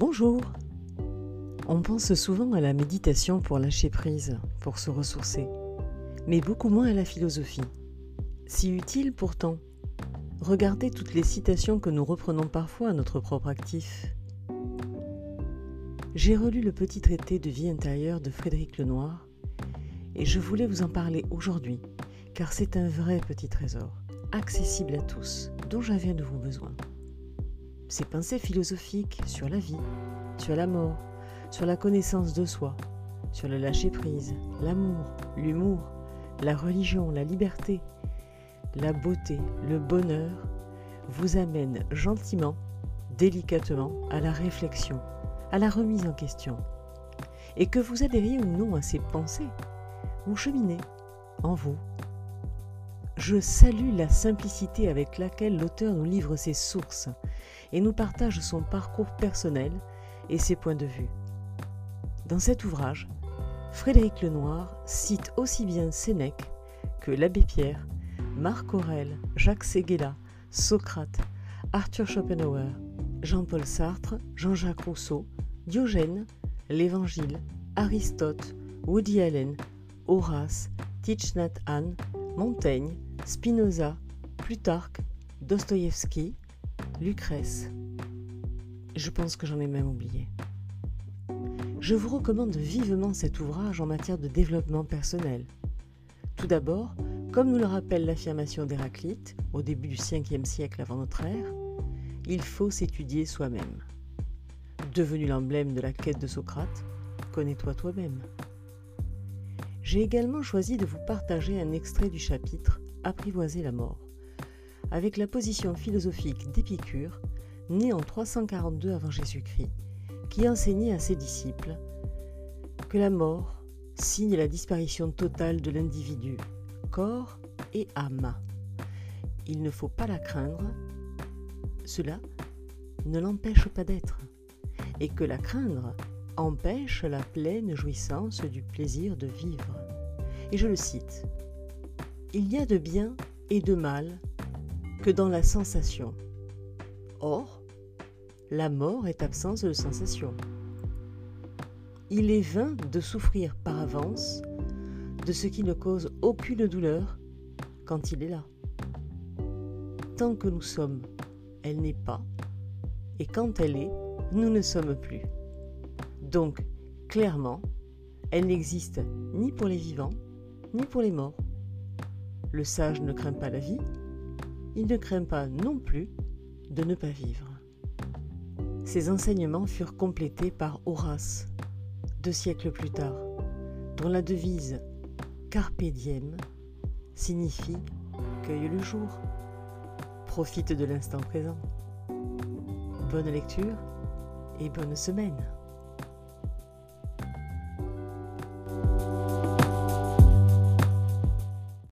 Bonjour On pense souvent à la méditation pour lâcher prise, pour se ressourcer, mais beaucoup moins à la philosophie. Si utile pourtant. Regardez toutes les citations que nous reprenons parfois à notre propre actif. J'ai relu le petit traité de vie intérieure de Frédéric Lenoir et je voulais vous en parler aujourd'hui car c'est un vrai petit trésor, accessible à tous, dont j'avais de vous besoin ses pensées philosophiques sur la vie, sur la mort, sur la connaissance de soi, sur le lâcher-prise, l'amour, l'humour, la religion, la liberté, la beauté, le bonheur, vous amènent gentiment, délicatement à la réflexion, à la remise en question. Et que vous adhériez ou non à ces pensées, vous cheminez en vous. Je salue la simplicité avec laquelle l'auteur nous livre ses sources, et nous partage son parcours personnel et ses points de vue. Dans cet ouvrage, Frédéric Lenoir cite aussi bien Sénèque que l'abbé Pierre, Marc Aurèle, Jacques Séguéla, Socrate, Arthur Schopenhauer, Jean-Paul Sartre, Jean-Jacques Rousseau, Diogène, l'Évangile, Aristote, Woody Allen, Horace, Thich Nhat Hanh, Montaigne, Spinoza, Plutarque, Dostoïevski, Lucrèce. Je pense que j'en ai même oublié. Je vous recommande vivement cet ouvrage en matière de développement personnel. Tout d'abord, comme nous le rappelle l'affirmation d'Héraclite au début du 5e siècle avant notre ère, il faut s'étudier soi-même. Devenu l'emblème de la quête de Socrate, connais-toi toi-même. J'ai également choisi de vous partager un extrait du chapitre Apprivoiser la mort avec la position philosophique d'Épicure, né en 342 avant Jésus-Christ, qui enseignait à ses disciples que la mort signe la disparition totale de l'individu, corps et âme. Il ne faut pas la craindre, cela ne l'empêche pas d'être, et que la craindre empêche la pleine jouissance du plaisir de vivre. Et je le cite, Il y a de bien et de mal que dans la sensation. Or, la mort est absence de sensation. Il est vain de souffrir par avance de ce qui ne cause aucune douleur quand il est là. Tant que nous sommes, elle n'est pas, et quand elle est, nous ne sommes plus. Donc, clairement, elle n'existe ni pour les vivants, ni pour les morts. Le sage ne craint pas la vie, il ne craint pas non plus de ne pas vivre. Ces enseignements furent complétés par Horace, deux siècles plus tard, dont la devise Carpe diem signifie Cueille le jour, profite de l'instant présent. Bonne lecture et bonne semaine.